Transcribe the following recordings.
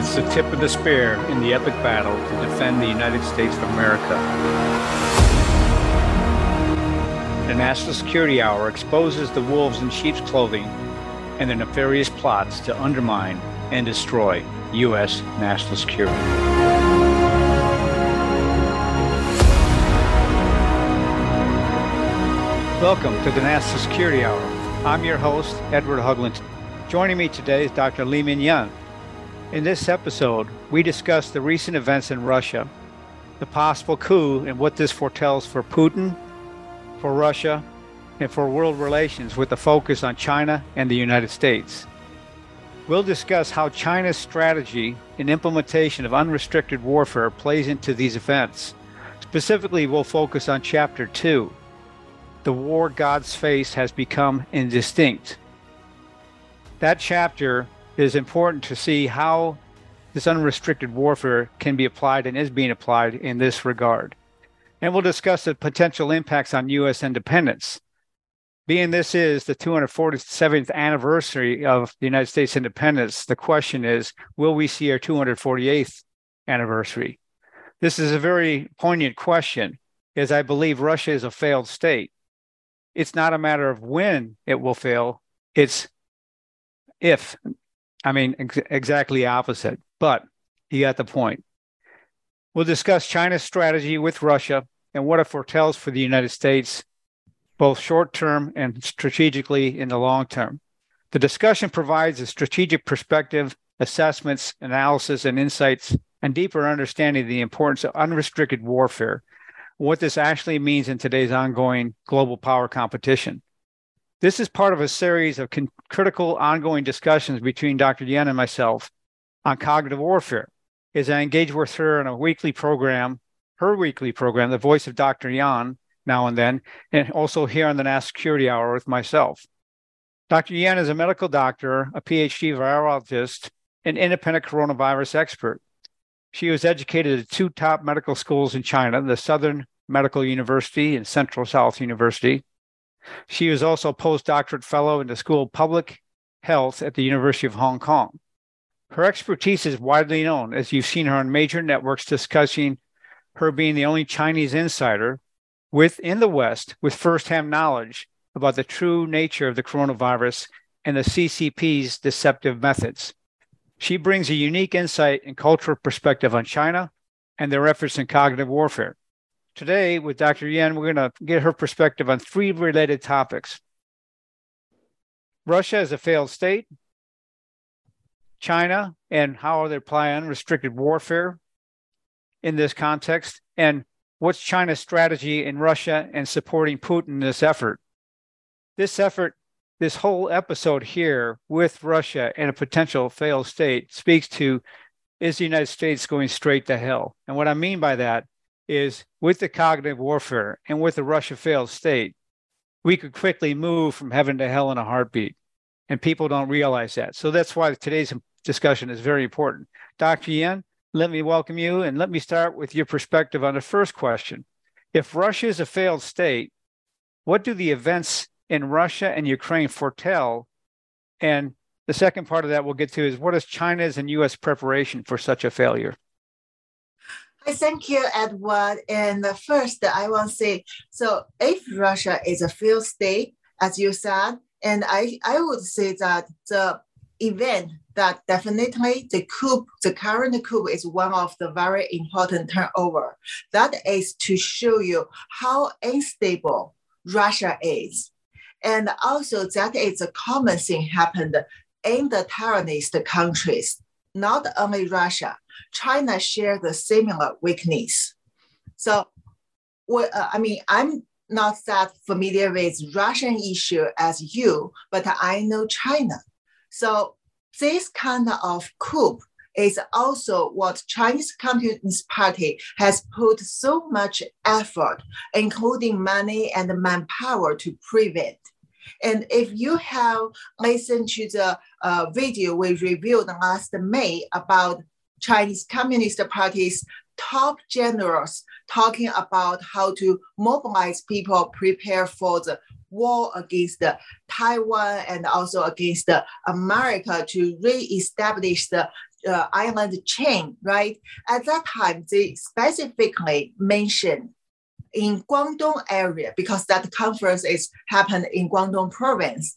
It's the tip of the spear in the epic battle to defend the United States of America. The National Security Hour exposes the wolves in sheep's clothing and their nefarious plots to undermine and destroy U.S. national security. Welcome to the National Security Hour. I'm your host, Edward Haugland. Joining me today is Dr. Li-Meng Yan. In this episode, we discuss the recent events in Russia, the possible coup, and what this foretells for Putin, for Russia, and for world relations with a focus on China and the United States. We'll discuss how China's strategy and implementation of unrestricted warfare plays into these events. Specifically, we'll focus on Chapter 2 The War God's Face Has Become Indistinct. That chapter is important to see how this unrestricted warfare can be applied and is being applied in this regard. And we'll discuss the potential impacts on U.S. independence. Being this is the 247th anniversary of the United States independence, the question is will we see our 248th anniversary? This is a very poignant question, as I believe Russia is a failed state. It's not a matter of when it will fail, it's if I mean, ex- exactly opposite, but you got the point. We'll discuss China's strategy with Russia and what it foretells for the United States, both short term and strategically in the long term. The discussion provides a strategic perspective, assessments, analysis, and insights, and deeper understanding of the importance of unrestricted warfare, what this actually means in today's ongoing global power competition. This is part of a series of con- critical ongoing discussions between Dr. Yan and myself on cognitive warfare. As I engage with her in a weekly program, her weekly program, The Voice of Dr. Yan, now and then, and also here on the National Security Hour with myself. Dr. Yan is a medical doctor, a PhD virologist, an independent coronavirus expert. She was educated at two top medical schools in China, the Southern Medical University and Central South University, she is also a postdoctorate fellow in the School of Public Health at the University of Hong Kong. Her expertise is widely known, as you've seen her on major networks discussing her being the only Chinese insider within the West with firsthand knowledge about the true nature of the coronavirus and the CCP's deceptive methods. She brings a unique insight and cultural perspective on China and their efforts in cognitive warfare. Today, with Dr. Yan, we're going to get her perspective on three related topics Russia as a failed state, China and how are they apply unrestricted warfare in this context, and what's China's strategy in Russia and supporting Putin in this effort. This effort, this whole episode here with Russia and a potential failed state speaks to is the United States going straight to hell? And what I mean by that is with the cognitive warfare and with the Russia failed state, we could quickly move from heaven to hell in a heartbeat. And people don't realize that. So that's why today's discussion is very important. Dr. Yan, let me welcome you and let me start with your perspective on the first question. If Russia is a failed state, what do the events in Russia and Ukraine foretell? And the second part of that we'll get to is what is China's and US preparation for such a failure? I thank you, Edward. And first, I want to say so if Russia is a failed state, as you said, and I, I would say that the event that definitely the coup, the current coup is one of the very important turnover. That is to show you how unstable Russia is. And also that is a common thing happened in the tyrannist countries, not only Russia, China share the similar weakness. So, uh, I mean, I'm not that familiar with Russian issue as you, but I know China. So this kind of coup is also what Chinese Communist Party has put so much effort, including money and manpower to prevent. And if you have listened to the uh, video we reviewed last May about Chinese Communist Party's top generals talking about how to mobilize people, prepare for the war against Taiwan and also against America to re-establish the uh, island chain, right? At that time, they specifically mentioned in Guangdong area because that conference is happened in Guangdong province.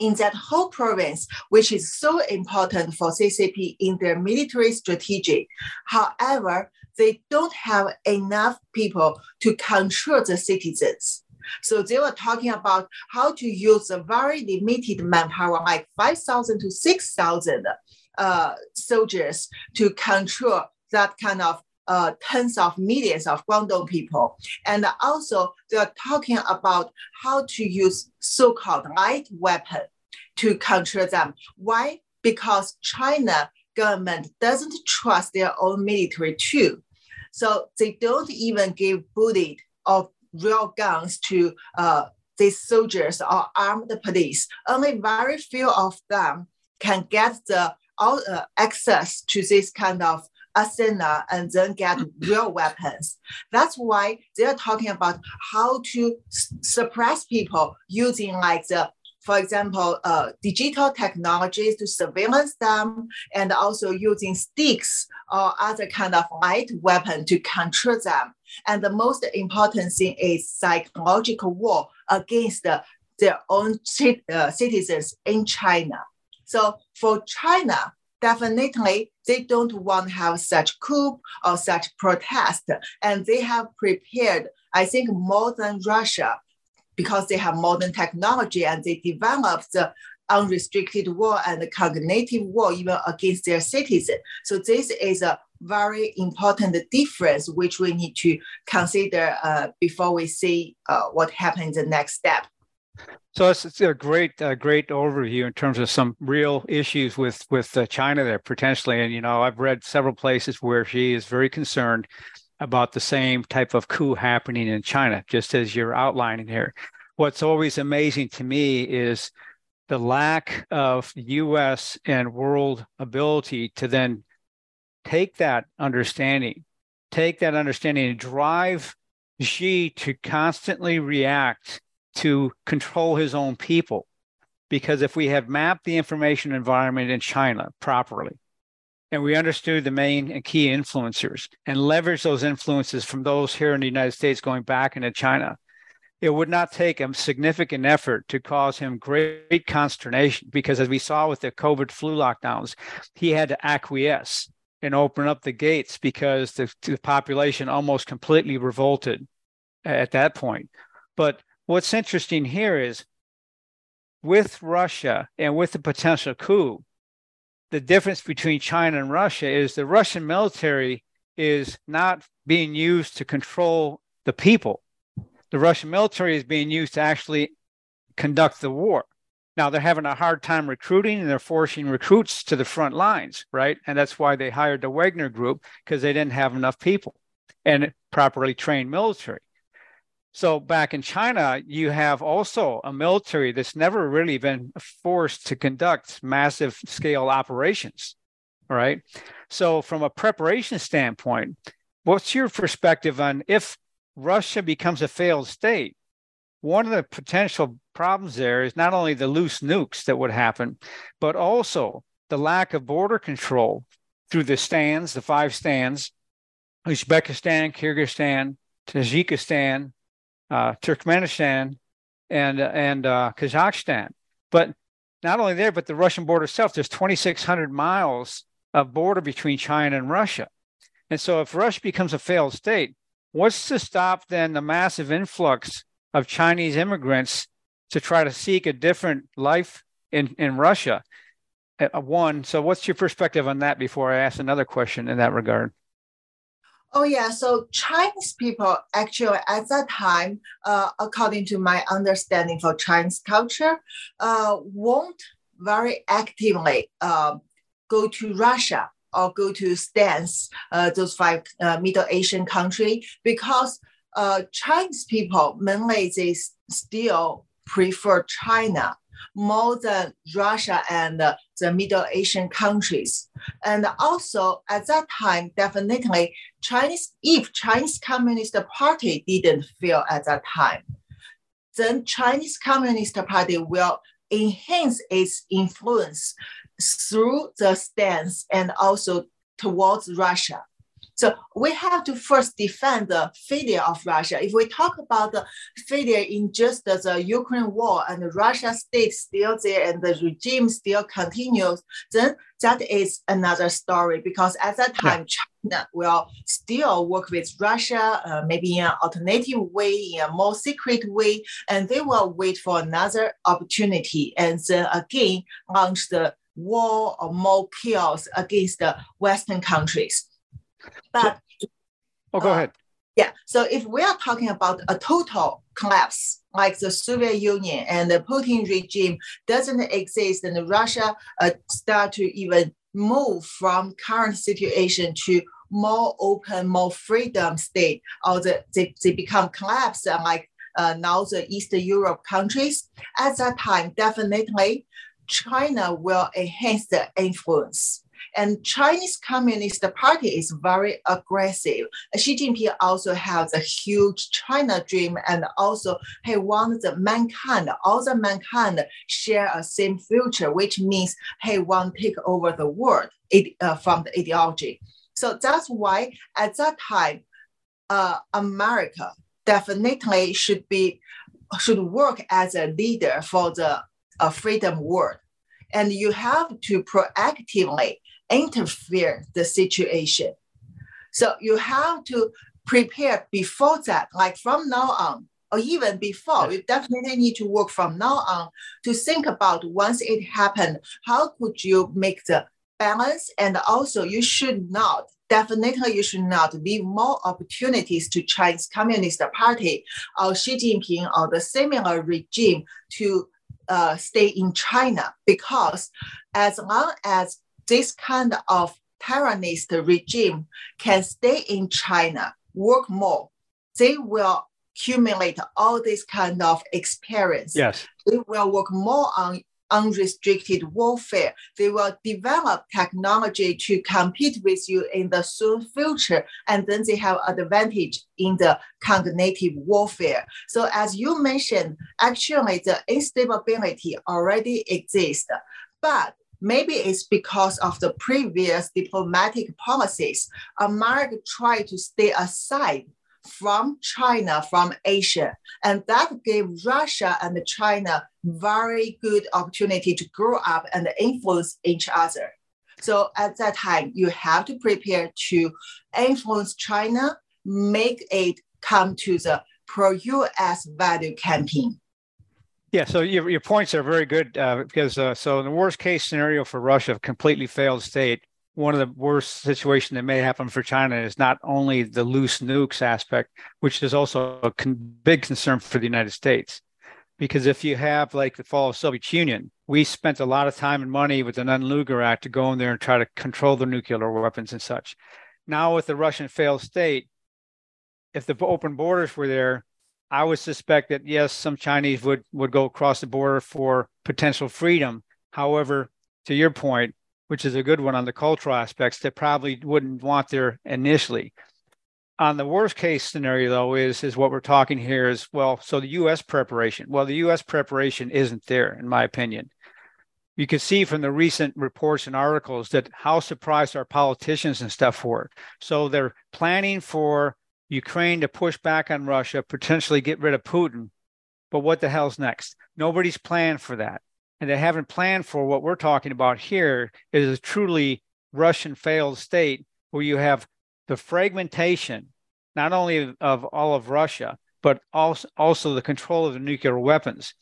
In that whole province, which is so important for CCP in their military strategy. However, they don't have enough people to control the citizens. So they were talking about how to use a very limited manpower, like 5,000 to 6,000 uh, soldiers to control that kind of uh, tens of millions of Guangdong people. And also they're talking about how to use so-called light weapon to control them. Why? Because China government doesn't trust their own military too. So they don't even give bullet or real guns to uh, these soldiers or armed police. Only very few of them can get the uh, access to this kind of arsenal and then get real weapons. That's why they're talking about how to suppress people using like the for example, uh, digital technologies to surveillance them, and also using sticks or other kind of light weapon to control them. And the most important thing is psychological war against the, their own uh, citizens in China. So for China, definitely they don't want to have such coup or such protest, and they have prepared, I think, more than Russia because they have modern technology and they developed the unrestricted war and the cognitive war even against their citizens. So this is a very important difference which we need to consider uh, before we see uh, what happens the next step. So it's, it's a great, uh, great overview in terms of some real issues with with uh, China there potentially. And you know, I've read several places where Xi is very concerned about the same type of coup happening in China, just as you're outlining here. What's always amazing to me is the lack of US and world ability to then take that understanding, take that understanding and drive Xi to constantly react to control his own people. Because if we have mapped the information environment in China properly, and we understood the main and key influencers and leverage those influences from those here in the United States going back into China, it would not take a significant effort to cause him great consternation because as we saw with the COVID flu lockdowns, he had to acquiesce and open up the gates because the, the population almost completely revolted at that point. But what's interesting here is with Russia and with the potential coup, the difference between China and Russia is the Russian military is not being used to control the people. The Russian military is being used to actually conduct the war. Now they're having a hard time recruiting and they're forcing recruits to the front lines, right? And that's why they hired the Wagner group because they didn't have enough people and properly trained military. So back in China, you have also a military that's never really been forced to conduct massive scale operations. Right. So from a preparation standpoint, what's your perspective on if Russia becomes a failed state? One of the potential problems there is not only the loose nukes that would happen, but also the lack of border control through the stands, the five stands, Uzbekistan, Kyrgyzstan, Tajikistan, uh, Turkmenistan, and and uh, Kazakhstan. But not only there, but the Russian border itself. There's 2,600 miles of border between China and Russia. And so, if Russia becomes a failed state, what's to stop then the massive influx of Chinese immigrants to try to seek a different life in, in Russia? Uh, one, so what's your perspective on that before I ask another question in that regard? Oh yeah, so Chinese people actually at that time, uh, according to my understanding for Chinese culture, uh, won't very actively uh, go to Russia or go to stance uh, those five uh, Middle Asian country because uh, Chinese people mainly they still prefer China more than Russia and uh, the Middle Asian countries. And also at that time, definitely Chinese, if Chinese Communist Party didn't fail at that time, then Chinese Communist Party will enhance its influence through the stance and also towards Russia. So we have to first defend the failure of Russia. If we talk about the failure in just the Ukraine war and the Russia state still there and the regime still continues, then that is another story because at that time, yeah. China will still work with Russia, uh, maybe in an alternative way, in a more secret way, and they will wait for another opportunity and then again launch the war or more chaos against the Western countries. But oh, go uh, ahead. Yeah. So if we are talking about a total collapse, like the Soviet Union and the Putin regime doesn't exist, and Russia uh, start to even move from current situation to more open, more freedom state, or the, they, they become collapsed uh, like uh, now the Eastern Europe countries. At that time, definitely China will enhance the influence. And Chinese Communist Party is very aggressive. Xi Jinping also has a huge China dream and also he wants mankind, all the mankind share a same future, which means he want to take over the world it, uh, from the ideology. So that's why at that time, uh, America definitely should be should work as a leader for the uh, freedom world. And you have to proactively interfere the situation. So you have to prepare before that, like from now on, or even before, you definitely need to work from now on to think about once it happened, how could you make the balance? And also you should not, definitely you should not leave more opportunities to Chinese Communist Party or Xi Jinping or the similar regime to uh, stay in China because as long as this kind of tyrannist regime can stay in China, work more, they will accumulate all this kind of experience. Yes. They will work more on unrestricted warfare. They will develop technology to compete with you in the soon future, and then they have advantage in the cognitive warfare. So as you mentioned, actually the instability already exists, but maybe it's because of the previous diplomatic policies. America tried to stay aside from China, from Asia. And that gave Russia and China very good opportunity to grow up and influence each other. So at that time, you have to prepare to influence China, make it come to the pro-US value campaign. Yeah, so your, your points are very good uh, because uh, so in the worst case scenario for Russia, a completely failed state, one of the worst situations that may happen for China is not only the loose nukes aspect, which is also a con- big concern for the United States. Because if you have like the fall of Soviet Union, we spent a lot of time and money with the Nunn-Lugar Act to go in there and try to control the nuclear weapons and such. Now with the Russian failed state, if the open borders were there, I would suspect that yes, some Chinese would would go across the border for potential freedom. However, to your point, which is a good one on the cultural aspects, they probably wouldn't want there initially. On the worst case scenario, though, is is what we're talking here is well, so the U.S. preparation. Well, the U.S. preparation isn't there, in my opinion. You can see from the recent reports and articles that how surprised our politicians and stuff were. So they're planning for Ukraine to push back on Russia, potentially get rid of Putin. But what the hell's next? Nobody's planned for that. And they haven't planned for what we're talking about here is a truly Russian failed state where you have the fragmentation, not only of all of Russia, but also, also the control of the nuclear weapons.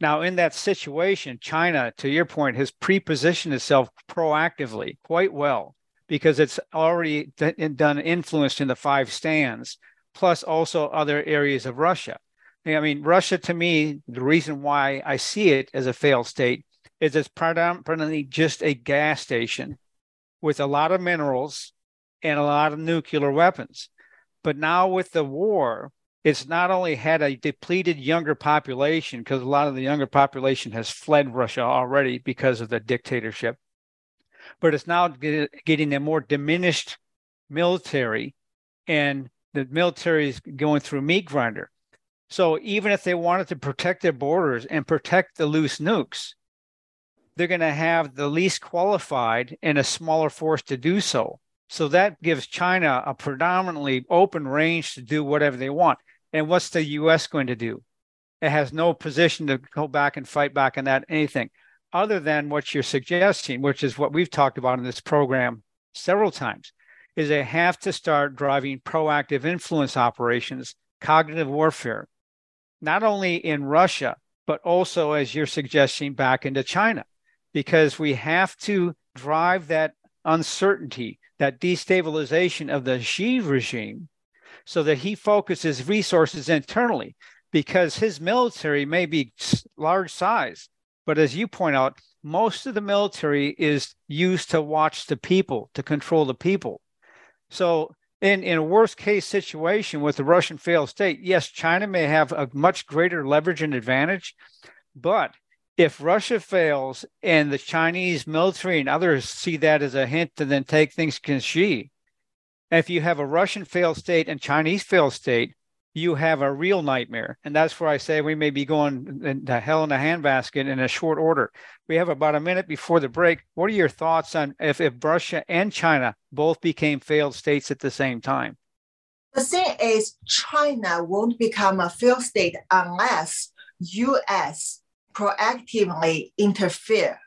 Now, in that situation, China, to your point, has pre-positioned itself proactively quite well because it's already done influenced in the five stands, plus also other areas of Russia. I mean, Russia to me, the reason why I see it as a failed state is it's predominantly just a gas station with a lot of minerals and a lot of nuclear weapons. But now with the war, it's not only had a depleted younger population because a lot of the younger population has fled Russia already because of the dictatorship, but it's now getting a more diminished military, and the military is going through meat grinder. So even if they wanted to protect their borders and protect the loose nukes, they're going to have the least qualified and a smaller force to do so. So that gives China a predominantly open range to do whatever they want. And what's the US going to do? It has no position to go back and fight back on that anything other than what you're suggesting, which is what we've talked about in this program several times, is they have to start driving proactive influence operations, cognitive warfare, not only in Russia, but also, as you're suggesting, back into China, because we have to drive that uncertainty, that destabilization of the Xi regime, so that he focuses resources internally, because his military may be large size, but as you point out, most of the military is used to watch the people, to control the people. So, in, in a worst case situation with the Russian failed state, yes, China may have a much greater leverage and advantage. But if Russia fails and the Chinese military and others see that as a hint to then take things can she, if you have a Russian failed state and Chinese failed state, you have a real nightmare. And that's where I say we may be going to hell in a handbasket in a short order. We have about a minute before the break. What are your thoughts on if, if Russia and China both became failed states at the same time? The thing is, China won't become a failed state unless U.S. proactively interfere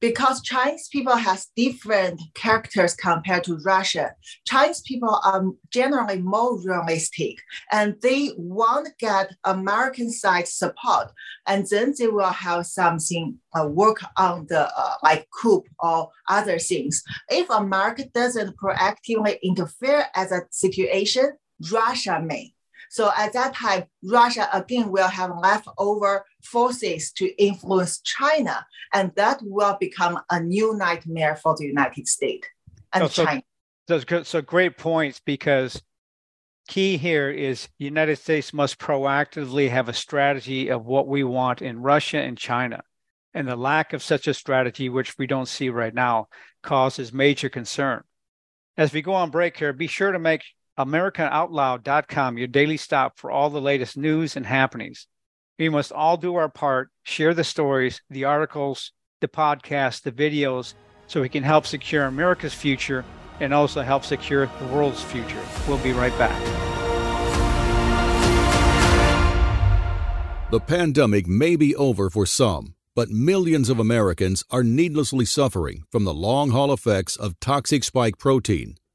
because Chinese people has different characters compared to Russia. Chinese people are generally more realistic and they want to get American side support and then they will have something uh, work on the uh, like coup or other things. If America doesn't proactively interfere as a situation, Russia may. So at that time, Russia again will have leftover forces to influence China, and that will become a new nightmare for the United States and oh, so, China. So, so great points because key here is United States must proactively have a strategy of what we want in Russia and China. And the lack of such a strategy, which we don't see right now, causes major concern. As we go on break here, be sure to make AmericaOutloud.com, your daily stop for all the latest news and happenings. We must all do our part, share the stories, the articles, the podcasts, the videos, so we can help secure America's future and also help secure the world's future. We'll be right back. The pandemic may be over for some, but millions of Americans are needlessly suffering from the long haul effects of toxic spike protein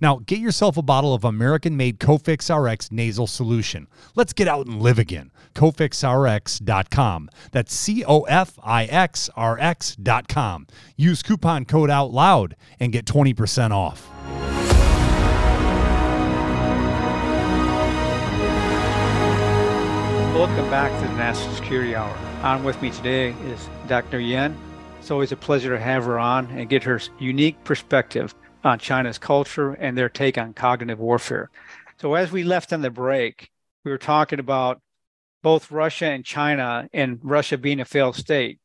Now, get yourself a bottle of American made Cofix RX nasal solution. Let's get out and live again. CofixRx.com. That's C O F I X R X.com. Use coupon code out loud and get 20% off. Welcome back to the National Security Hour. On with me today is Dr. Yan. It's always a pleasure to have her on and get her unique perspective on China's culture and their take on cognitive warfare. So, as we left on the break, we were talking about both Russia and China, and Russia being a failed state.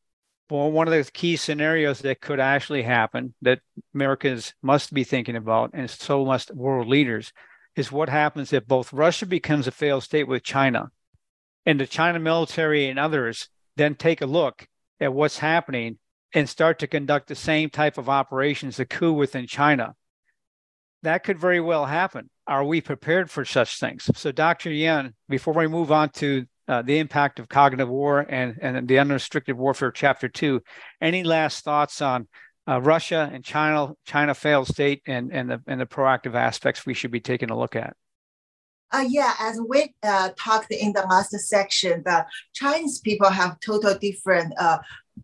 Well, one of the key scenarios that could actually happen that Americans must be thinking about, and so must world leaders, is what happens if both Russia becomes a failed state with China, and the China military and others then take a look at what's happening and start to conduct the same type of operations, the coup within China. That could very well happen. Are we prepared for such things? So, Dr. Yan, before we move on to uh, the impact of cognitive war and, and the unrestricted warfare, chapter two, any last thoughts on uh, Russia and China, China failed state, and and the and the proactive aspects we should be taking a look at. Uh, yeah, as we uh, talked in the last section, the Chinese people have total different uh,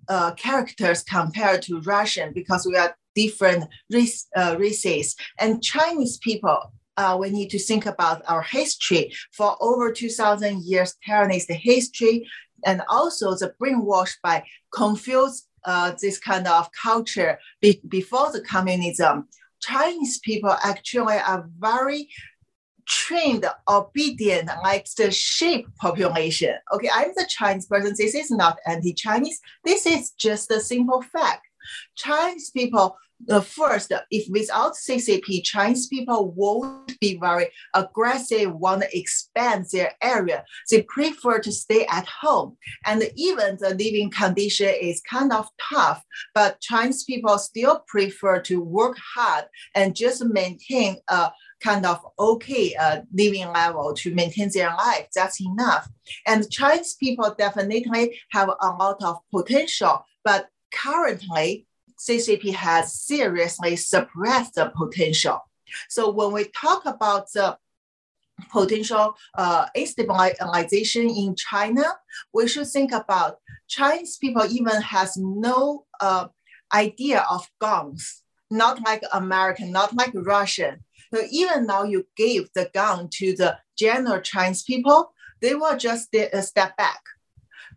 uh, characters compared to Russian because we are different race, uh, races. And Chinese people, uh, we need to think about our history. For over 2,000 years, Taiwanese history, and also the brainwashed by Confucius uh, this kind of culture be, before the communism, Chinese people actually are very trained, obedient, like the sheep population. Okay, I'm the Chinese person. This is not anti-Chinese. This is just a simple fact. Chinese people first, if without CCP, Chinese people won't be very aggressive, want to expand their area. They prefer to stay at home. And even the living condition is kind of tough, but Chinese people still prefer to work hard and just maintain a kind of okay uh, living level to maintain their life. That's enough. And Chinese people definitely have a lot of potential, but currently CCP has seriously suppressed the potential. So when we talk about the potential uh, stabilization in China, we should think about Chinese people even has no uh, idea of guns, not like American, not like Russian. So even now you give the gun to the general Chinese people, they will just uh, step back.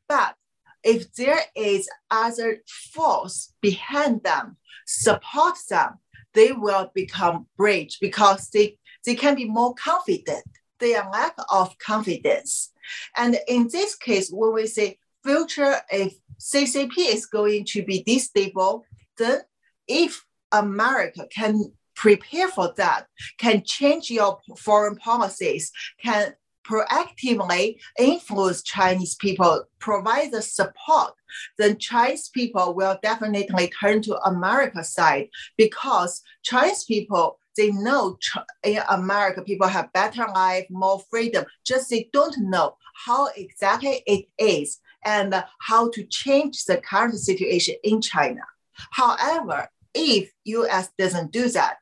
But if there is other force behind them, support them, they will become brave because they, they can be more confident. Their lack of confidence. And in this case, when we say future, if CCP is going to be this stable, then if America can prepare for that, can change your foreign policies, can proactively influence Chinese people, provide the support, then Chinese people will definitely turn to America side because Chinese people they know in eh, America people have better life, more freedom. Just they don't know how exactly it is and how to change the current situation in China. However, if U.S. doesn't do that,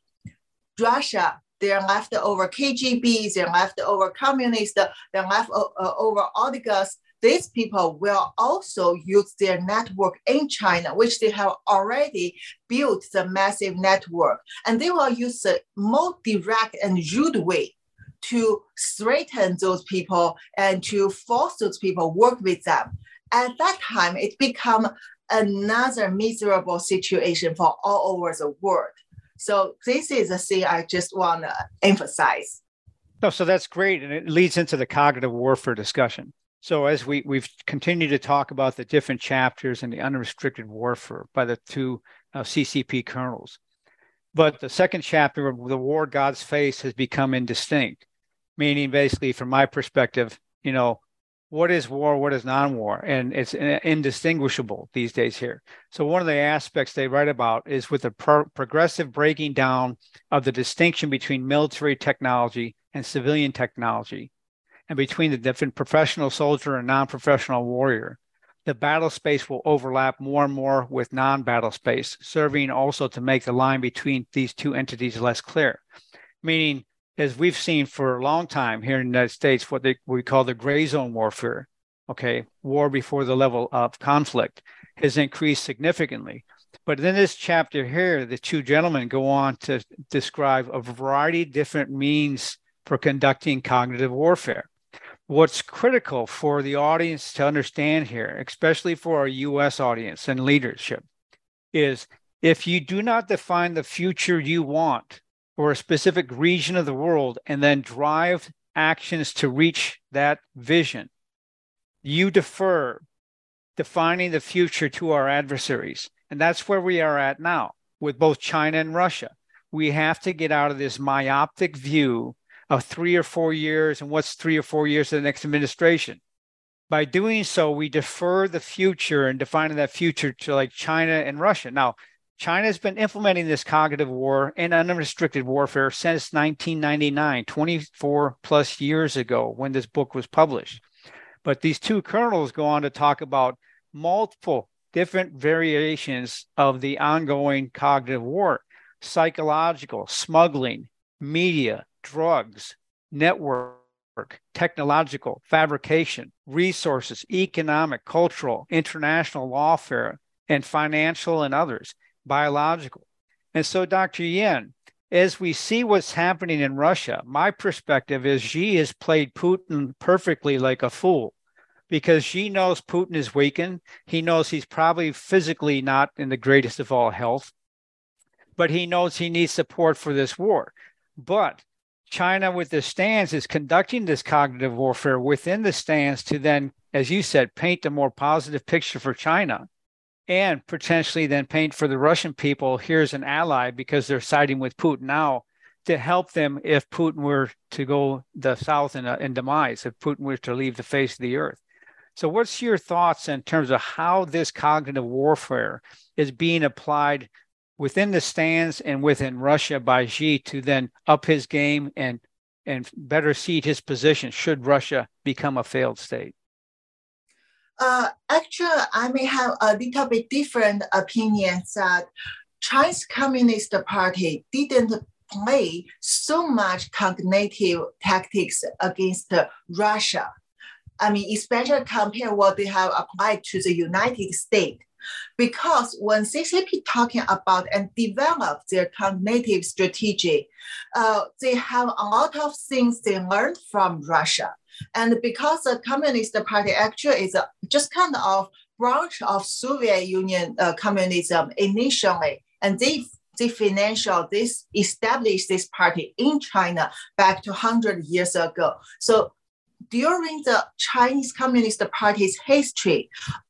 Russia they're left over KGB, they're left over communists, they're left uh, over oligarchs. These people will also use their network in China, which they have already built the massive network. And they will use the more direct and rude way to threaten those people and to force those people work with them. At that time, it become another miserable situation for all over the world. So this is a thing I just want to emphasize. No, so that's great, and it leads into the cognitive warfare discussion. So as we we've continued to talk about the different chapters and the unrestricted warfare by the two uh, CCP colonels, but the second chapter of the war God's face has become indistinct, meaning basically, from my perspective, you know, what is war, what is non-war, and it's uh, indistinguishable these days here. So one of the aspects they write about is with the pro- progressive breaking down of the distinction between military technology and civilian technology, and between the different professional soldier and non-professional warrior. The battle space will overlap more and more with non-battle space, serving also to make the line between these two entities less clear. Meaning, as we've seen for a long time here in the United States, what, they, what we call the gray zone warfare, okay, war before the level of conflict, has increased significantly. But in this chapter here, the two gentlemen go on to describe a variety of different means for conducting cognitive warfare. What's critical for the audience to understand here, especially for our US audience and leadership, is if you do not define the future you want or a specific region of the world and then drive actions to reach that vision. You defer defining the future to our adversaries. And that's where we are at now with both China and Russia. We have to get out of this myopic view of three or four years and what's three or four years of the next administration. By doing so, we defer the future and defining that future to like China and Russia. Now, China has been implementing this cognitive war and unrestricted warfare since 1999, 24 plus years ago when this book was published. But these two colonels go on to talk about multiple different variations of the ongoing cognitive war psychological, smuggling, media, drugs, network, technological, fabrication, resources, economic, cultural, international lawfare, and financial and others biological. And so, Dr. Yan, as we see what's happening in Russia, my perspective is Xi has played Putin perfectly like a fool because Xi knows Putin is weakened. He knows he's probably physically not in the greatest of all health, but he knows he needs support for this war. But China, with the stance, is conducting this cognitive warfare within the stance to then, as you said, paint a more positive picture for China and potentially then paint for the Russian people here's an ally because they're siding with Putin now to help them if Putin were to go the south in, in demise, if Putin were to leave the face of the earth. So, what's your thoughts in terms of how this cognitive warfare is being applied within the stands and within Russia by Xi to then up his game and and better seat his position should Russia become a failed state? Uh, actually, I may have a little bit different opinion that Chinese Communist Party didn't play so much cognitive tactics against Russia. I mean, especially compared what they have applied to the United States. Because when CCP talking about and develop their cognitive strategy, uh, they have a lot of things they learned from Russia. And because the Communist Party actually is just kind of branch of Soviet Union uh, communism initially, and they they financial this established this party in China back to 100 years ago. So during the Chinese Communist Party's history,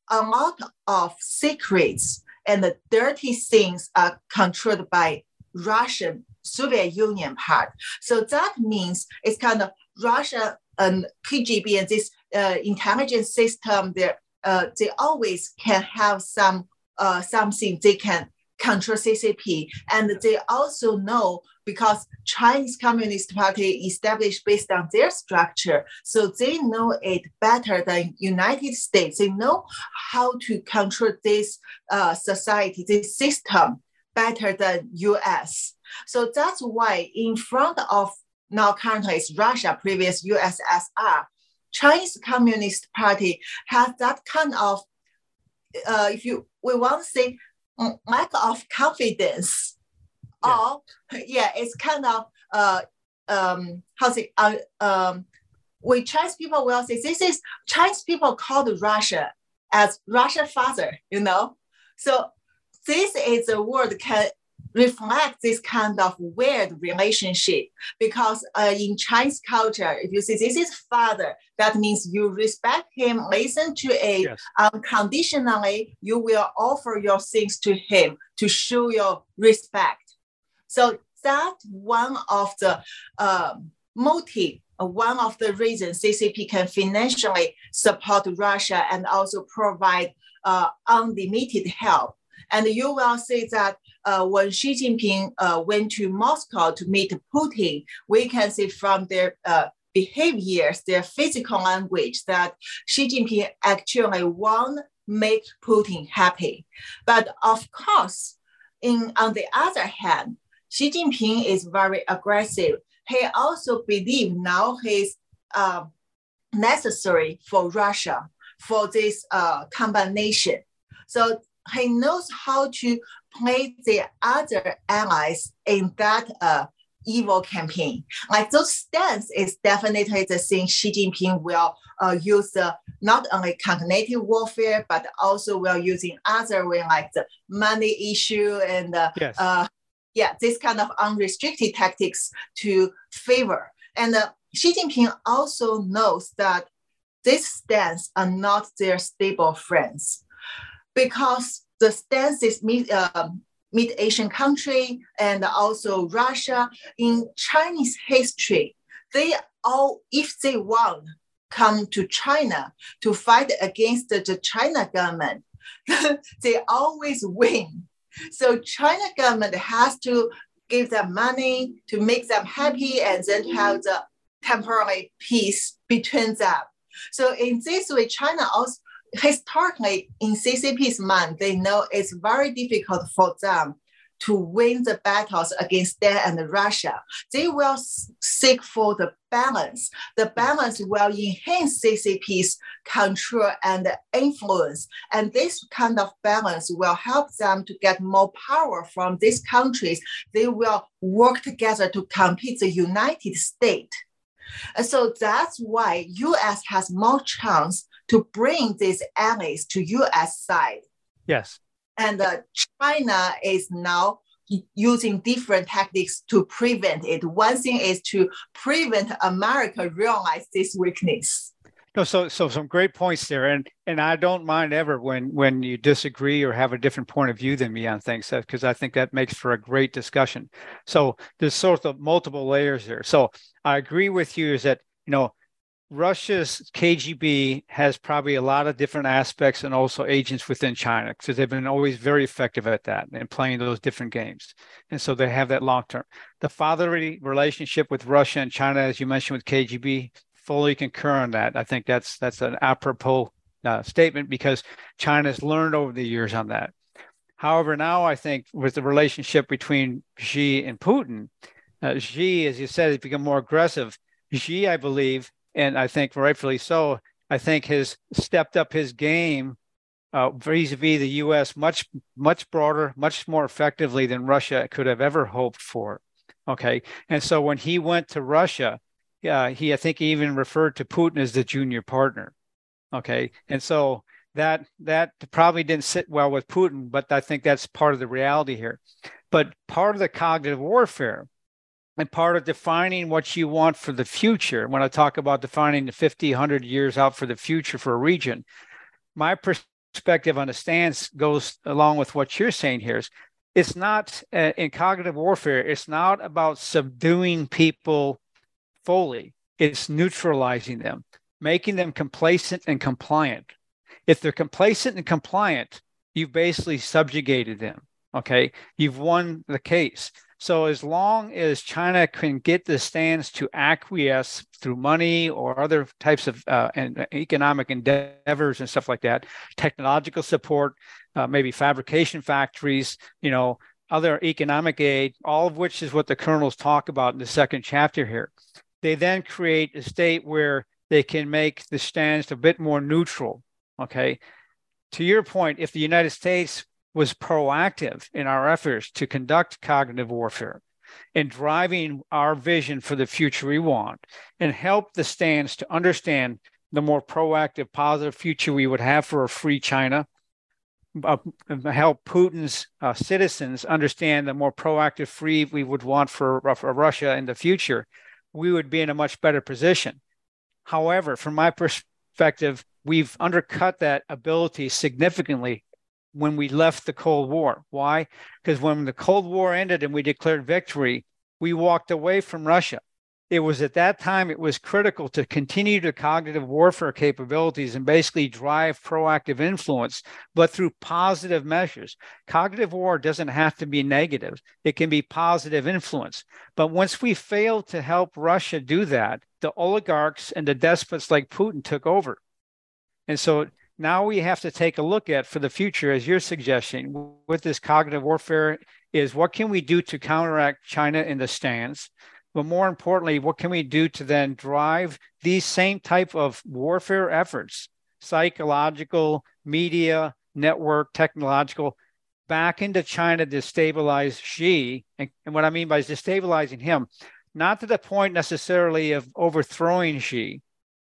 a lot of secrets and the dirty things are controlled by Russian Soviet Union part. So that means it's kind of Russia and KGB and this uh, intelligence system, they uh, they always can have some uh, something they can control CCP, and they also know because Chinese Communist Party established based on their structure, so they know it better than United States. They know how to control this uh, society, this system better than U.S. So that's why in front of now currently is Russia, previous USSR, Chinese Communist Party has that kind of, uh, if you we want to say, mm, lack of confidence, yeah. or yeah, it's kind of uh, um, how say uh, um, we Chinese people will say this is Chinese people called Russia as Russia father, you know. So this is a word can reflect this kind of weird relationship because uh, in Chinese culture, if you say this is father, that means you respect him, listen to it yes. unconditionally, you will offer your things to him to show your respect. So that one of the uh, motive, one of the reasons CCP can financially support Russia and also provide uh, unlimited help. And you will see that uh, when Xi Jinping uh, went to Moscow to meet Putin, we can see from their uh, behaviors, their physical language, that Xi Jinping actually want make Putin happy. But of course, in on the other hand, Xi Jinping is very aggressive. He also believe now he's uh, necessary for Russia for this uh, combination. So he knows how to play the other allies in that uh, evil campaign. Like those stance is definitely the thing Xi Jinping will uh, use uh, not only cognitive warfare, but also will using other way like the money issue and uh, yes. uh, yeah, this kind of unrestricted tactics to favor. And uh, Xi Jinping also knows that these stance are not their stable friends because the stances mid, uh, mid Asian country and also Russia in Chinese history, they all, if they want, come to China to fight against the China government, they always win. So China government has to give them money to make them happy and then have the temporary peace between them. So in this way, China also historically in CCP's mind, they know it's very difficult for them to win the battles against them and Russia. They will seek for the balance. The balance will enhance CCP's control and influence. And this kind of balance will help them to get more power from these countries. They will work together to compete the United States. And so that's why US has more chance to bring these allies to US side. Yes. And uh, China is now using different tactics to prevent it. One thing is to prevent America realize this weakness. No, so so some great points there, and and I don't mind ever when when you disagree or have a different point of view than me on things, because I think that makes for a great discussion. So there's sort of multiple layers there. So I agree with you is that you know Russia's KGB has probably a lot of different aspects and also agents within China because they've been always very effective at that and playing those different games. And so they have that long term. The fatherly relationship with Russia and China, as you mentioned with KGB, fully concur on that. I think that's that's an apropos uh, statement because China's learned over the years on that. However, now I think with the relationship between Xi and Putin, uh, Xi, as you said, has become more aggressive. Xi, I believe, and I think rightfully so. I think has stepped up his game uh, vis-a-vis the U.S. much much broader, much more effectively than Russia could have ever hoped for. Okay, and so when he went to Russia, yeah, he I think even referred to Putin as the junior partner. Okay, and so that that probably didn't sit well with Putin, but I think that's part of the reality here. But part of the cognitive warfare and part of defining what you want for the future. When i talk about defining the 50 100 years out for the future for a region my perspective on the stance goes along with what you're saying here is it's not uh, in cognitive warfare it's not about subduing people fully. It's neutralizing them making them complacent and compliant. If they're complacent and compliant you've basically subjugated them okay? You've won the case so as long as China can get the stands to acquiesce through money or other types of uh, and economic endeavors and stuff like that, technological support, uh, maybe fabrication factories, you know, other economic aid, all of which is what the colonels talk about in the second chapter here. They then create a state where they can make the stands a bit more neutral. Okay. To your point, if the United States was proactive in our efforts to conduct cognitive warfare and driving our vision for the future we want and help the stands to understand the more proactive, positive future we would have for a free China. Uh, help Putin's uh, citizens understand the more proactive, free we would want for, for Russia in the future, we would be in a much better position. However, from my perspective, we've undercut that ability significantly when we left the Cold War. Why? Because when the Cold War ended and we declared victory, we walked away from Russia. It was at that time it was critical to continue the cognitive warfare capabilities and basically drive proactive influence, but through positive measures. Cognitive war doesn't have to be negative, it can be positive influence. But once we failed to help Russia do that, the oligarchs and the despots like Putin took over. And so now we have to take a look at for the future, as you're suggesting, with this cognitive warfare, is what can we do to counteract China in the stands? But more importantly, what can we do to then drive these same type of warfare efforts, psychological, media, network, technological, back into China to stabilize Xi? And, and what I mean by destabilizing him, not to the point necessarily of overthrowing Xi,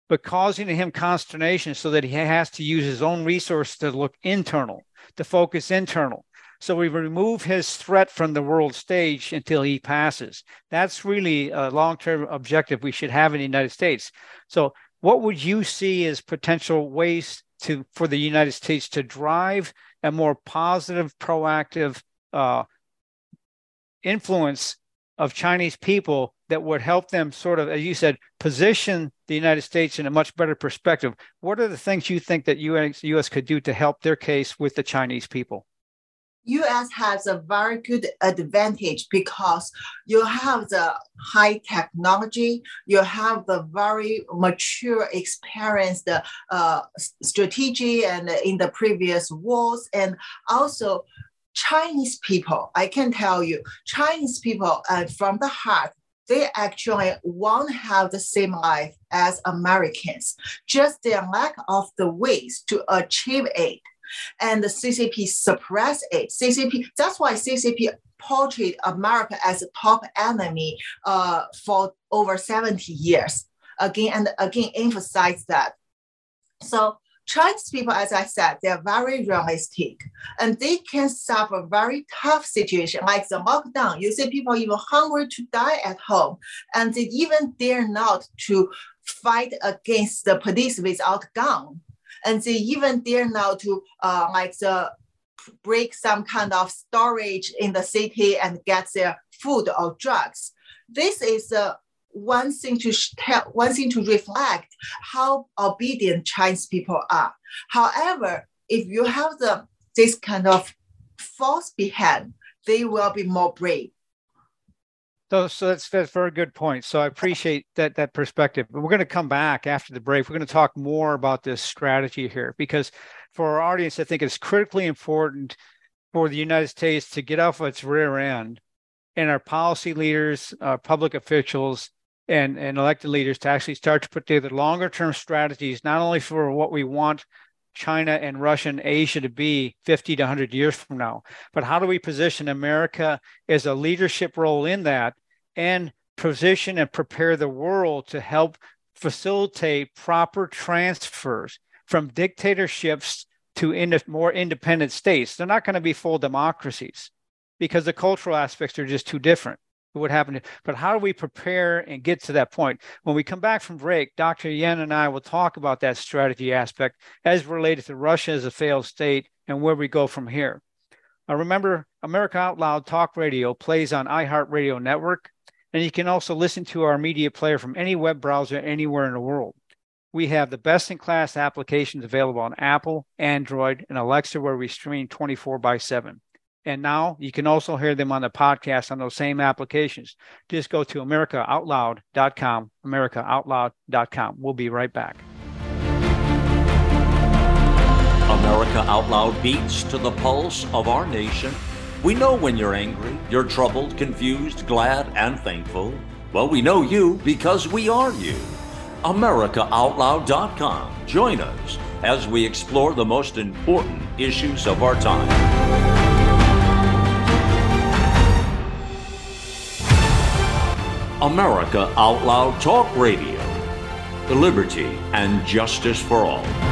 but causing him consternation so that he has to use his own resource to look internal, to focus internal. So we remove his threat from the world stage until he passes. That's really a long term objective we should have in the United States. So, what would you see as potential ways to for the United States to drive a more positive, proactive uh, influence of Chinese people that would help them sort of, as you said, position the United States in a much better perspective. What are the things you think that US, US could do to help their case with the Chinese people? US has a very good advantage because you have the high technology, you have the very mature, experienced uh, strategy and in the previous wars, and also Chinese people. I can tell you, Chinese people uh, from the heart, they actually won't have the same life as Americans. Just their lack of the ways to achieve it and the CCP suppress it. CCP, that's why CCP portrayed America as a top enemy uh, for over 70 years. Again and again, emphasize that. So Chinese people, as I said, they're very realistic and they can suffer very tough situation like the lockdown. You see people even hungry to die at home and they even dare not to fight against the police without gun and they even dare now to uh, like the break some kind of storage in the city and get their food or drugs. This is uh, one thing to tell, one thing to reflect how obedient Chinese people are. However, if you have the this kind of force behind, they will be more brave. So, so that's that's a very good point. So I appreciate that that perspective. But we're going to come back after the break. We're going to talk more about this strategy here because for our audience, I think it's critically important for the United States to get off its rear end and our policy leaders, our public officials, and, and elected leaders to actually start to put together longer term strategies, not only for what we want China and Russia and Asia to be 50 to 100 years from now, but how do we position America as a leadership role in that and position and prepare the world to help facilitate proper transfers from dictatorships to more independent states. They're not going to be full democracies because the cultural aspects are just too different. What happened? But how do we prepare and get to that point? When we come back from break, Dr. Yan and I will talk about that strategy aspect as related to Russia as a failed state and where we go from here. Uh, remember, America Out Loud Talk Radio plays on iHeartRadio Network, and you can also listen to our media player from any web browser anywhere in the world. We have the best in class applications available on Apple, Android, and Alexa, where we stream 24 by 7. And now you can also hear them on the podcast on those same applications. Just go to AmericaOutloud.com, AmericaOutloud.com. We'll be right back. America Out Loud beats to the pulse of our nation we know when you're angry, you're troubled, confused, glad, and thankful. Well, we know you because we are you. AmericaOutloud.com. Join us as we explore the most important issues of our time. America Out Loud Talk Radio. The liberty and justice for all.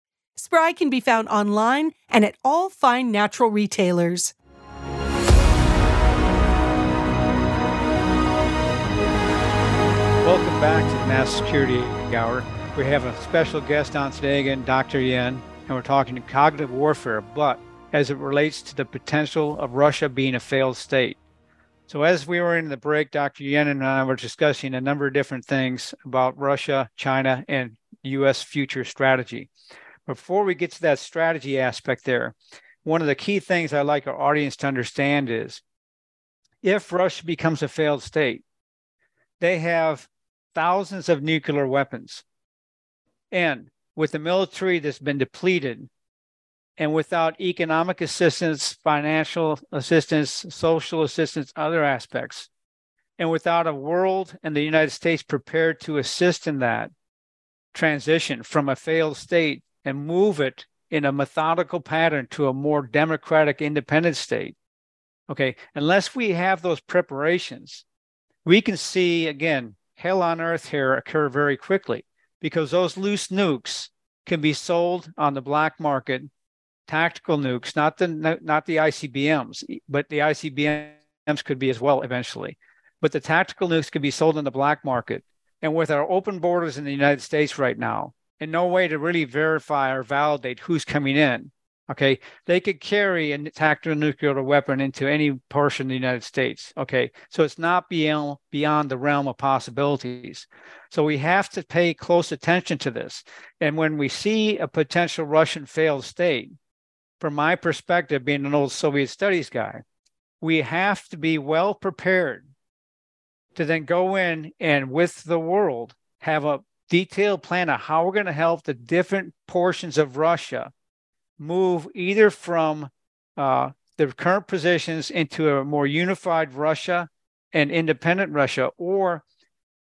Spry can be found online and at all fine natural retailers. Welcome back to the National Security Hour. We have a special guest on today again, Dr. Yan, and we're talking cognitive warfare, but as it relates to the potential of Russia being a failed state. So, as we were in the break, Dr. Yan and I were discussing a number of different things about Russia, China, and U.S. future strategy. Before we get to that strategy aspect there, one of the key things I like our audience to understand is if Russia becomes a failed state, they have thousands of nuclear weapons. And with a military that's been depleted, and without economic assistance, financial assistance, social assistance, other aspects, and without a world and the United States prepared to assist in that transition from a failed state and move it in a methodical pattern to a more democratic, independent state. Okay, unless we have those preparations, we can see again hell on earth here occur very quickly because those loose nukes can be sold on the black market, tactical nukes, not the not the ICBMs, but the ICBMs could be as well eventually. But the tactical nukes could be sold on the black market. And with our open borders in the United States right now, and no way to really verify or validate who's coming in, okay, they could carry a tactical nuclear weapon into any portion of the United States. Okay, so it's not beyond beyond the realm of possibilities. So we have to pay close attention to this. And when we see a potential Russian failed state, from my perspective, being an old Soviet studies guy, we have to be well prepared to then go in and with the world have a detailed plan of how we're going to help the different portions of Russia move either from uh, the current positions into a more unified Russia and independent Russia, or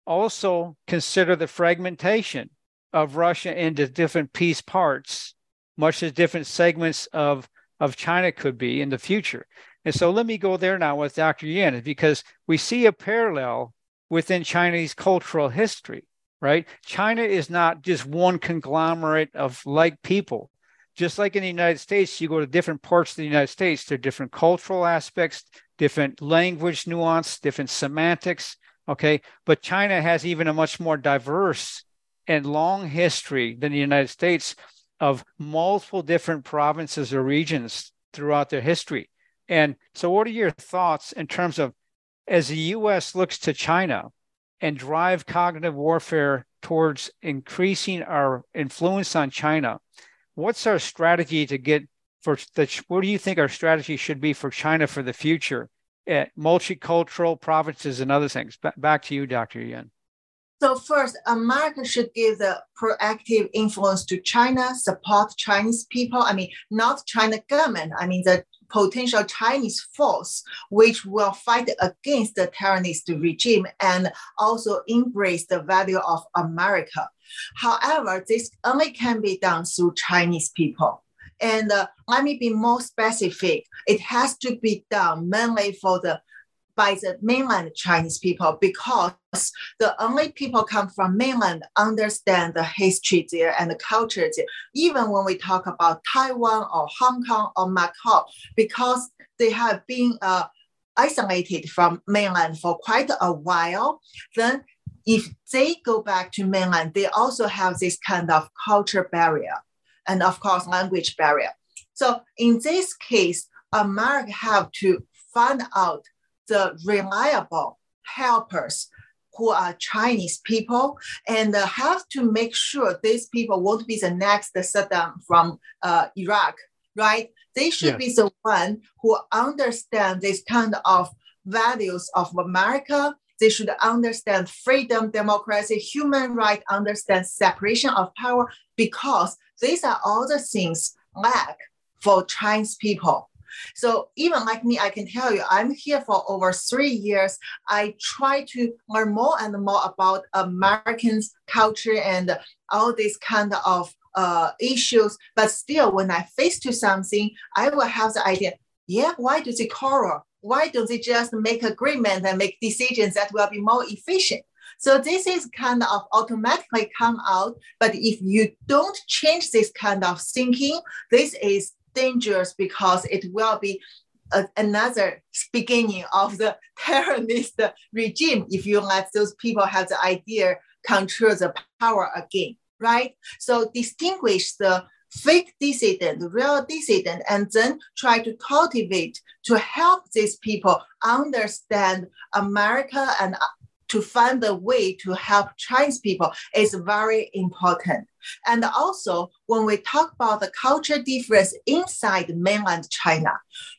also consider the fragmentation of Russia into different piece parts, much as different segments of, of China could be in the future. And so let me go there now with Dr. Yan, because we see a parallel within Chinese cultural history, right? China is not just one conglomerate of like people just like in the United States, you go to different parts of the United States, there are different cultural aspects, different language nuance, different semantics. Okay. But China has even a much more diverse and long history than the United States of multiple different provinces or regions throughout their history. And so, what are your thoughts in terms of as the US looks to China and drive cognitive warfare towards increasing our influence on China? what's our strategy to get for the what do you think our strategy should be for China for the future at multicultural provinces and other things? back to you, Dr. Yan. So first, America should give the proactive influence to China, support Chinese people. I mean, not China government. I mean, the potential Chinese force, which will fight against the terrorist regime and also embrace the value of America. However, this only can be done through Chinese people. And uh, let me be more specific. It has to be done mainly for the by the mainland Chinese people because the only people come from mainland understand the history there and the culture there. Even when we talk about Taiwan or Hong Kong or Macau, because they have been uh, isolated from mainland for quite a while, then if they go back to mainland, they also have this kind of culture barrier and of course language barrier. So in this case, America have to find out the reliable helpers who are Chinese people and uh, have to make sure these people won't be the next Saddam from uh, Iraq, right? They should yeah. be the one who understand this kind of values of America. They should understand freedom, democracy, human right, understand separation of power, because these are all the things lack for Chinese people. So even like me, I can tell you, I'm here for over three years. I try to learn more and more about American culture and all these kind of uh, issues. But still, when I face to something, I will have the idea, yeah, why do they quarrel? Why don't they just make agreement and make decisions that will be more efficient? So this is kind of automatically come out. But if you don't change this kind of thinking, this is dangerous because it will be another beginning of the terrorist regime if you let those people have the idea control the power again, right? So distinguish the fake dissident, real dissident, and then try to cultivate to help these people understand America and to find a way to help Chinese people is very important. And also, when we talk about the culture difference inside mainland China,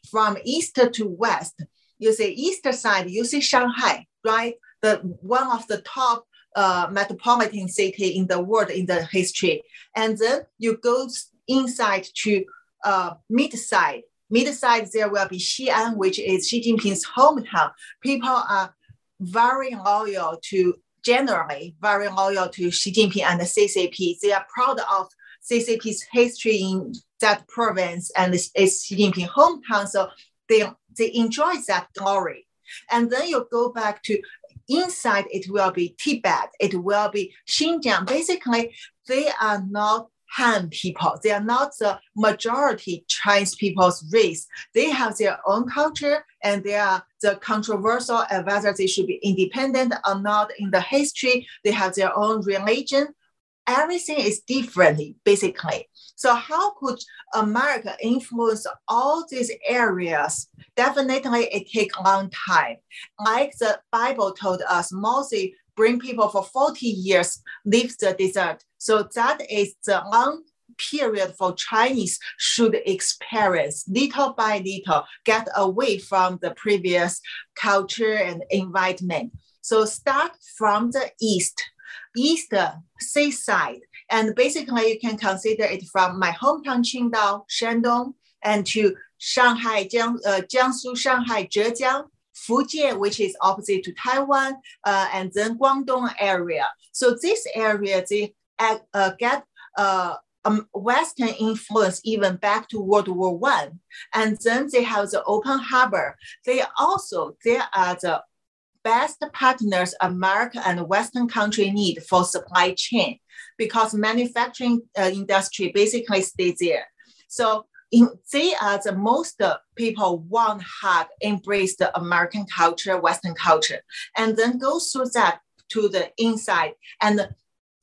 from east to west, you see east side, you see Shanghai, right? The one of the top uh, metropolitan city in the world in the history. And then you go inside to uh, mid side. Mid side, there will be Xi'an, which is Xi Jinping's hometown. People are very loyal to, generally, very loyal to Xi Jinping and the CCP. They are proud of CCP's history in that province and it's, Xi Jinping hometown. So they, they enjoy that glory. And then you go back to inside, it will be Tibet, it will be Xinjiang. Basically, they are not Han people. They are not the majority Chinese people's race. They have their own culture and they are the controversial whether they should be independent or not in the history. They have their own religion. Everything is different, basically. So how could America influence all these areas? Definitely it takes a long time. Like the Bible told us, Moses bring people for 40 years, leave the desert. So that is the long period for Chinese should experience little by little, get away from the previous culture and environment. So start from the east, east seaside, and basically, you can consider it from my hometown Qingdao, Shandong, and to Shanghai, Jiang, uh, Jiangsu, Shanghai, Zhejiang, Fujian, which is opposite to Taiwan, uh, and then Guangdong area. So this area, they uh, get uh, um, Western influence even back to World War One, and then they have the open harbor. They also they are the best partners America and Western country need for supply chain because manufacturing uh, industry basically stays there. So in, they are the most people want hard embrace the American culture, Western culture, and then go through that to the inside. And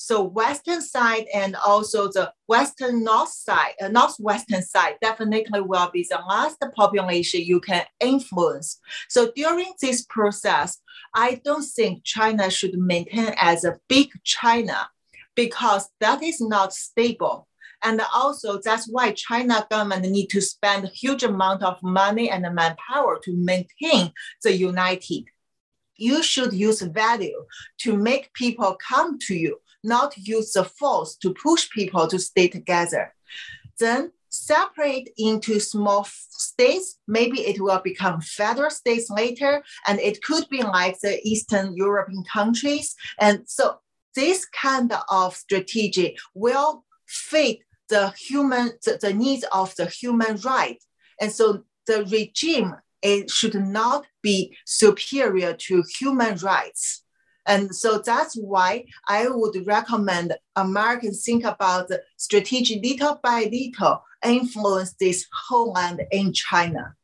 so western side and also the western north side, uh, northwestern side definitely will be the last population you can influence. So during this process, I don't think China should maintain as a big China because that is not stable. And also that's why China government need to spend huge amount of money and manpower to maintain the united. You should use value to make people come to you, not use the force to push people to stay together. Then separate into small states. Maybe it will become federal states later, and it could be like the Eastern European countries. And so this kind of strategy will fit the human the, the needs of the human right and so the regime it should not be superior to human rights and so that's why I would recommend Americans think about the strategy little by little influence this whole land in China.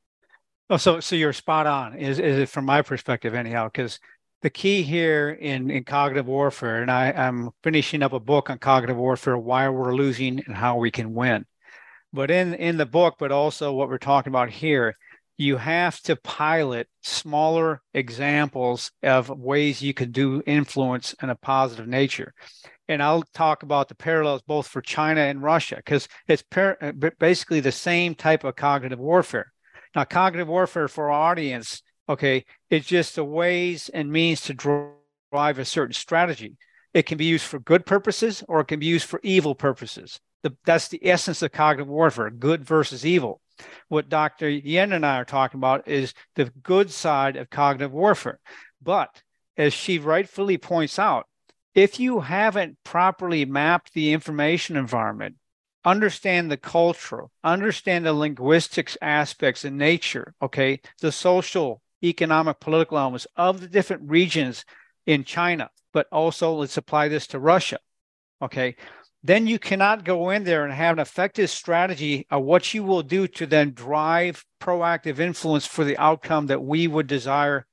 Oh, so so you're spot on. Is is it from my perspective anyhow? Because the key here in, in cognitive warfare, and I, I'm finishing up a book on cognitive warfare, why we're losing and how we can win. But in, in the book, but also what we're talking about here, you have to pilot smaller examples of ways you can do influence in a positive nature. And I'll talk about the parallels both for China and Russia, because it's par- uh, basically the same type of cognitive warfare. Now, cognitive warfare for our audience Okay. It's just the ways and means to drive a certain strategy. It can be used for good purposes or it can be used for evil purposes. The, that's the essence of cognitive warfare good versus evil. What Dr. Yan and I are talking about is the good side of cognitive warfare. But as she rightfully points out, if you haven't properly mapped the information environment, understand the cultural, understand the linguistics aspects and nature, okay, the social economic, political elements of the different regions in China, but also let's apply this to Russia. Okay. Then you cannot go in there and have an effective strategy of what you will do to then drive proactive influence for the outcome that we would desire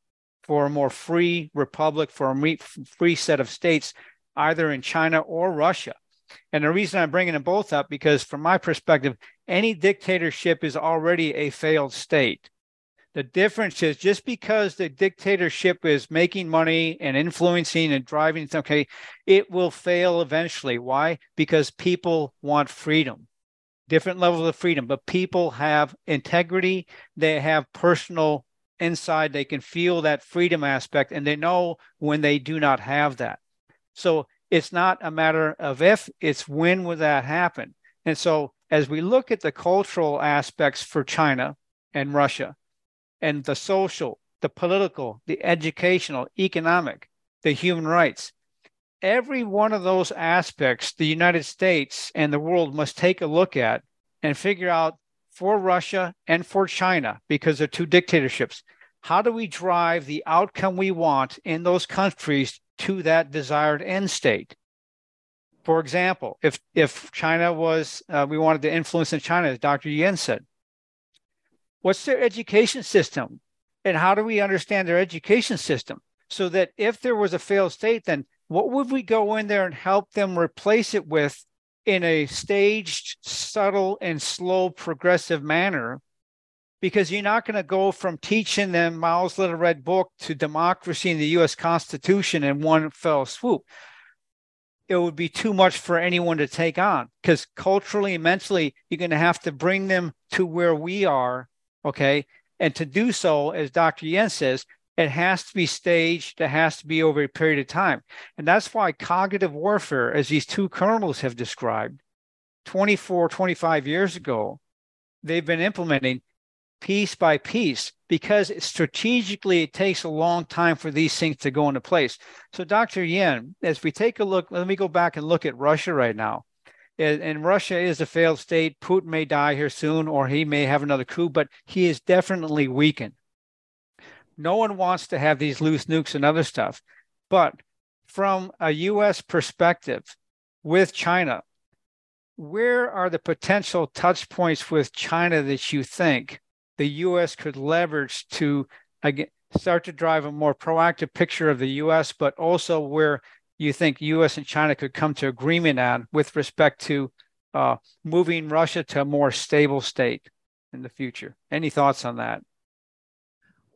for a more free republic, for a free set of states, either in China or Russia. And the reason I'm bringing them both up because, from my perspective, any dictatorship is already a failed state. The difference is just because the dictatorship is making money and influencing and driving, okay, it will fail eventually. Why? Because people want freedom, different levels of freedom, but people have integrity, they have personal inside, they can feel that freedom aspect, and they know when they do not have that. So it's not a matter of if, it's when will that happen. And so as we look at the cultural aspects for China and Russia, and the social, the political, the educational, economic, the human rights, every one of those aspects the United States and the world must take a look at and figure out for Russia and for China, because they're two dictatorships, how do we drive the outcome we want in those countries to that desired end state? For example, if if China was, uh, we wanted to influence in China, as Dr. Yan said, what's their education system, and how do we understand their education system, so that if there was a failed state, then what would we go in there and help them replace it with in a staged, subtle, and slow progressive manner? Because you're not going to go from teaching them Mao's Little Red Book to democracy and the US Constitution in one fell swoop. It would be too much for anyone to take on because culturally and mentally, you're going to have to bring them to where we are. Okay. And to do so, as Dr. Yan says, it has to be staged, it has to be over a period of time. And that's why cognitive warfare, as these two colonels have described 24, 25 years ago, they've been implementing piece by piece because strategically it takes a long time for these things to go into place. So, Dr. Yan, as we take a look, let me go back and look at Russia right now. And Russia is a failed state. Putin may die here soon, or he may have another coup, but he is definitely weakened. No one wants to have these loose nukes and other stuff. But from a US perspective with China, where are the potential touch points with China that you think the US could leverage to again start to drive a more proactive picture of the US, but also where you think US and China could come to agreement on with respect to uh, moving Russia to a more stable state in the future? Any thoughts on that?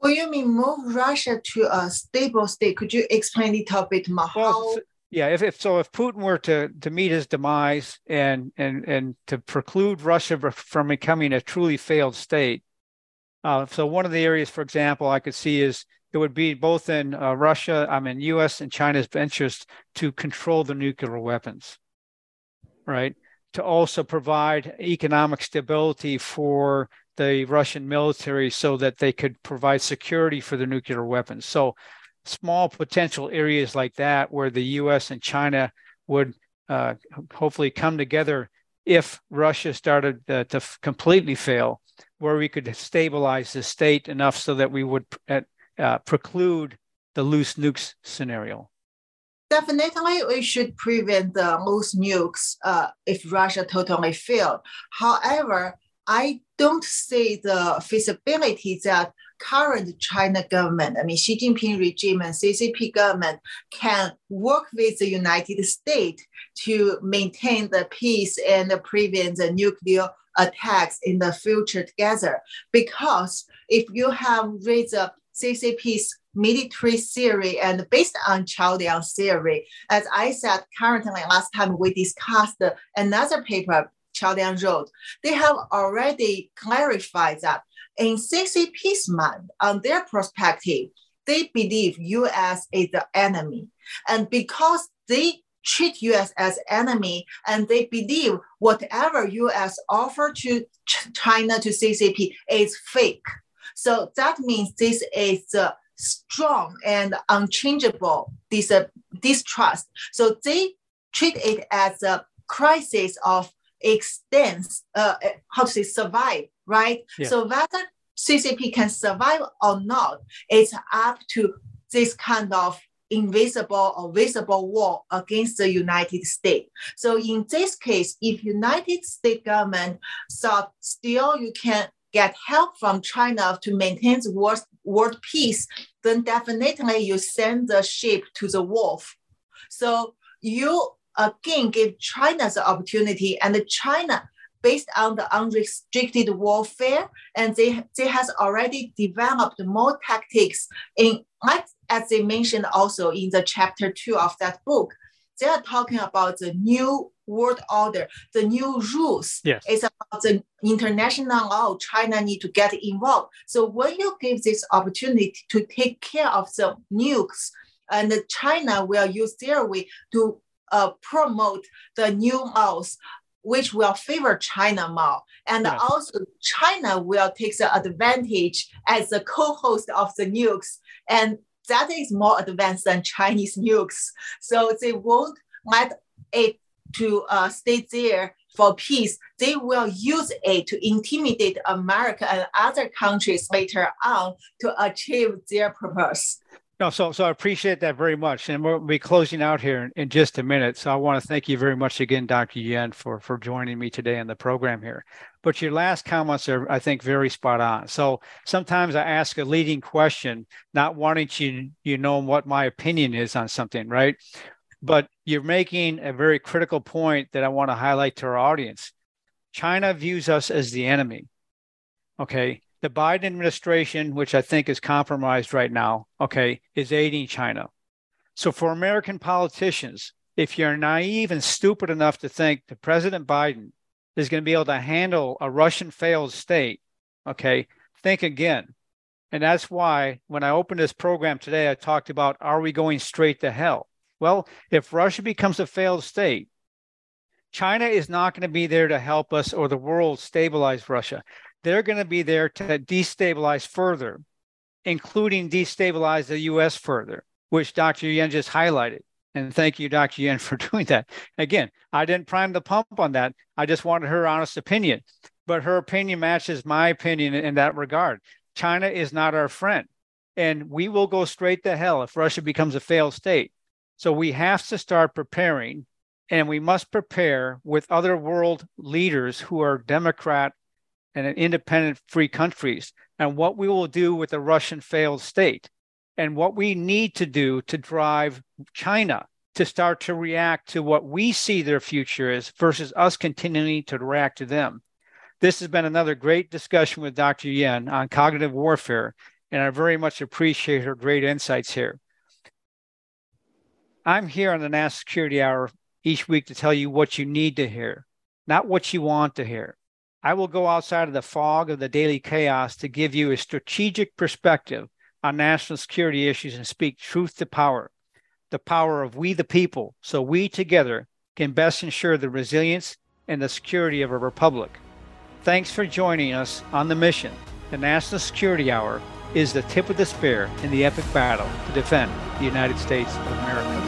Well, you mean move Russia to a stable state? Could you explain it a bit more? Well, yeah, if, if so, if Putin were to to meet his demise and and and to preclude Russia from becoming a truly failed state, uh, so one of the areas, for example, I could see is it would be both in uh, Russia, I mean, U.S. and China's interest to control the nuclear weapons, right? To also provide economic stability for the Russian military so that they could provide security for the nuclear weapons. So, small potential areas like that where the US and China would uh, hopefully come together if Russia started uh, to f- completely fail, where we could stabilize the state enough so that we would uh, uh preclude the loose nukes scenario. Definitely, we should prevent the loose nukes uh, if Russia totally failed. However, I don't see the feasibility that current China government, I mean Xi Jinping regime and CCP government can work with the United States to maintain the peace and prevent the nuclear attacks in the future together. Because if you have raised the CCP's military theory and based on Qiao Liang theory, as I said, currently last time we discussed another paper Qiao Liang wrote, they have already clarified that in CCP's mind, on their perspective, they believe US is the enemy. And because they treat US as enemy and they believe whatever US offer to China to CCP is fake. So that means this is a strong and unchangeable dis- distrust. So they treat it as a crisis of extends, uh, how to say, survive, right? Yeah. So whether CCP can survive or not, it's up to this kind of invisible or visible war against the United States. So in this case, if United States government thought still you can get help from China to maintain the world, world peace, then definitely you send the ship to the wolf. So you again give China the opportunity and China based on the unrestricted warfare and they, they has already developed more tactics in like as they mentioned also in the chapter two of that book they are talking about the new world order, the new rules. Yes. It's about the international law. China need to get involved. So when you give this opportunity to take care of the nukes, and China will use their way to uh, promote the new laws which will favor China more. And Yes. also China will take the advantage as the co-host of the nukes. And that is more advanced than Chinese nukes. So they won't let it to uh, stay there for peace. They will use it to intimidate America and other countries later on to achieve their purpose. No, so so I appreciate that very much, and we'll be closing out here in, in just a minute. So I want to thank you very much again, Dr. Yan, for for joining me today on the program here. But your last comments are, I think, very spot on. So sometimes I ask a leading question, not wanting to you know what my opinion is on something, right? But you're making a very critical point that I want to highlight to our audience. China views us as the enemy. Okay. The Biden administration, which I think is compromised right now, okay, is aiding China. So for American politicians, if you're naive and stupid enough to think that President Biden is going to be able to handle a Russian failed state, okay, think again. And that's why when I opened this program today, I talked about are we going straight to hell? Well, if Russia becomes a failed state, China is not going to be there to help us or the world stabilize Russia. They're going to be there to destabilize further, including destabilize the US further, which Dr. Yan just highlighted. And thank you, Dr. Yan, for doing that. Again, I didn't prime the pump on that. I just wanted her honest opinion. But her opinion matches my opinion in that regard. China is not our friend. And we will go straight to hell if Russia becomes a failed state. So we have to start preparing, and we must prepare with other world leaders who are Democrat and independent free countries, and what we will do with the Russian failed state, and what we need to do to drive China to start to react to what we see their future is versus us continuing to react to them. This has been another great discussion with Dr. Yan on cognitive warfare, and I very much appreciate her great insights here. I'm here on the National Security Hour each week to tell you what you need to hear, not what you want to hear. I will go outside of the fog of the daily chaos to give you a strategic perspective on national security issues and speak truth to power, the power of we the people, so we together can best ensure the resilience and the security of our republic. Thanks for joining us on the mission. The National Security Hour is the tip of the spear in the epic battle to defend the United States of America.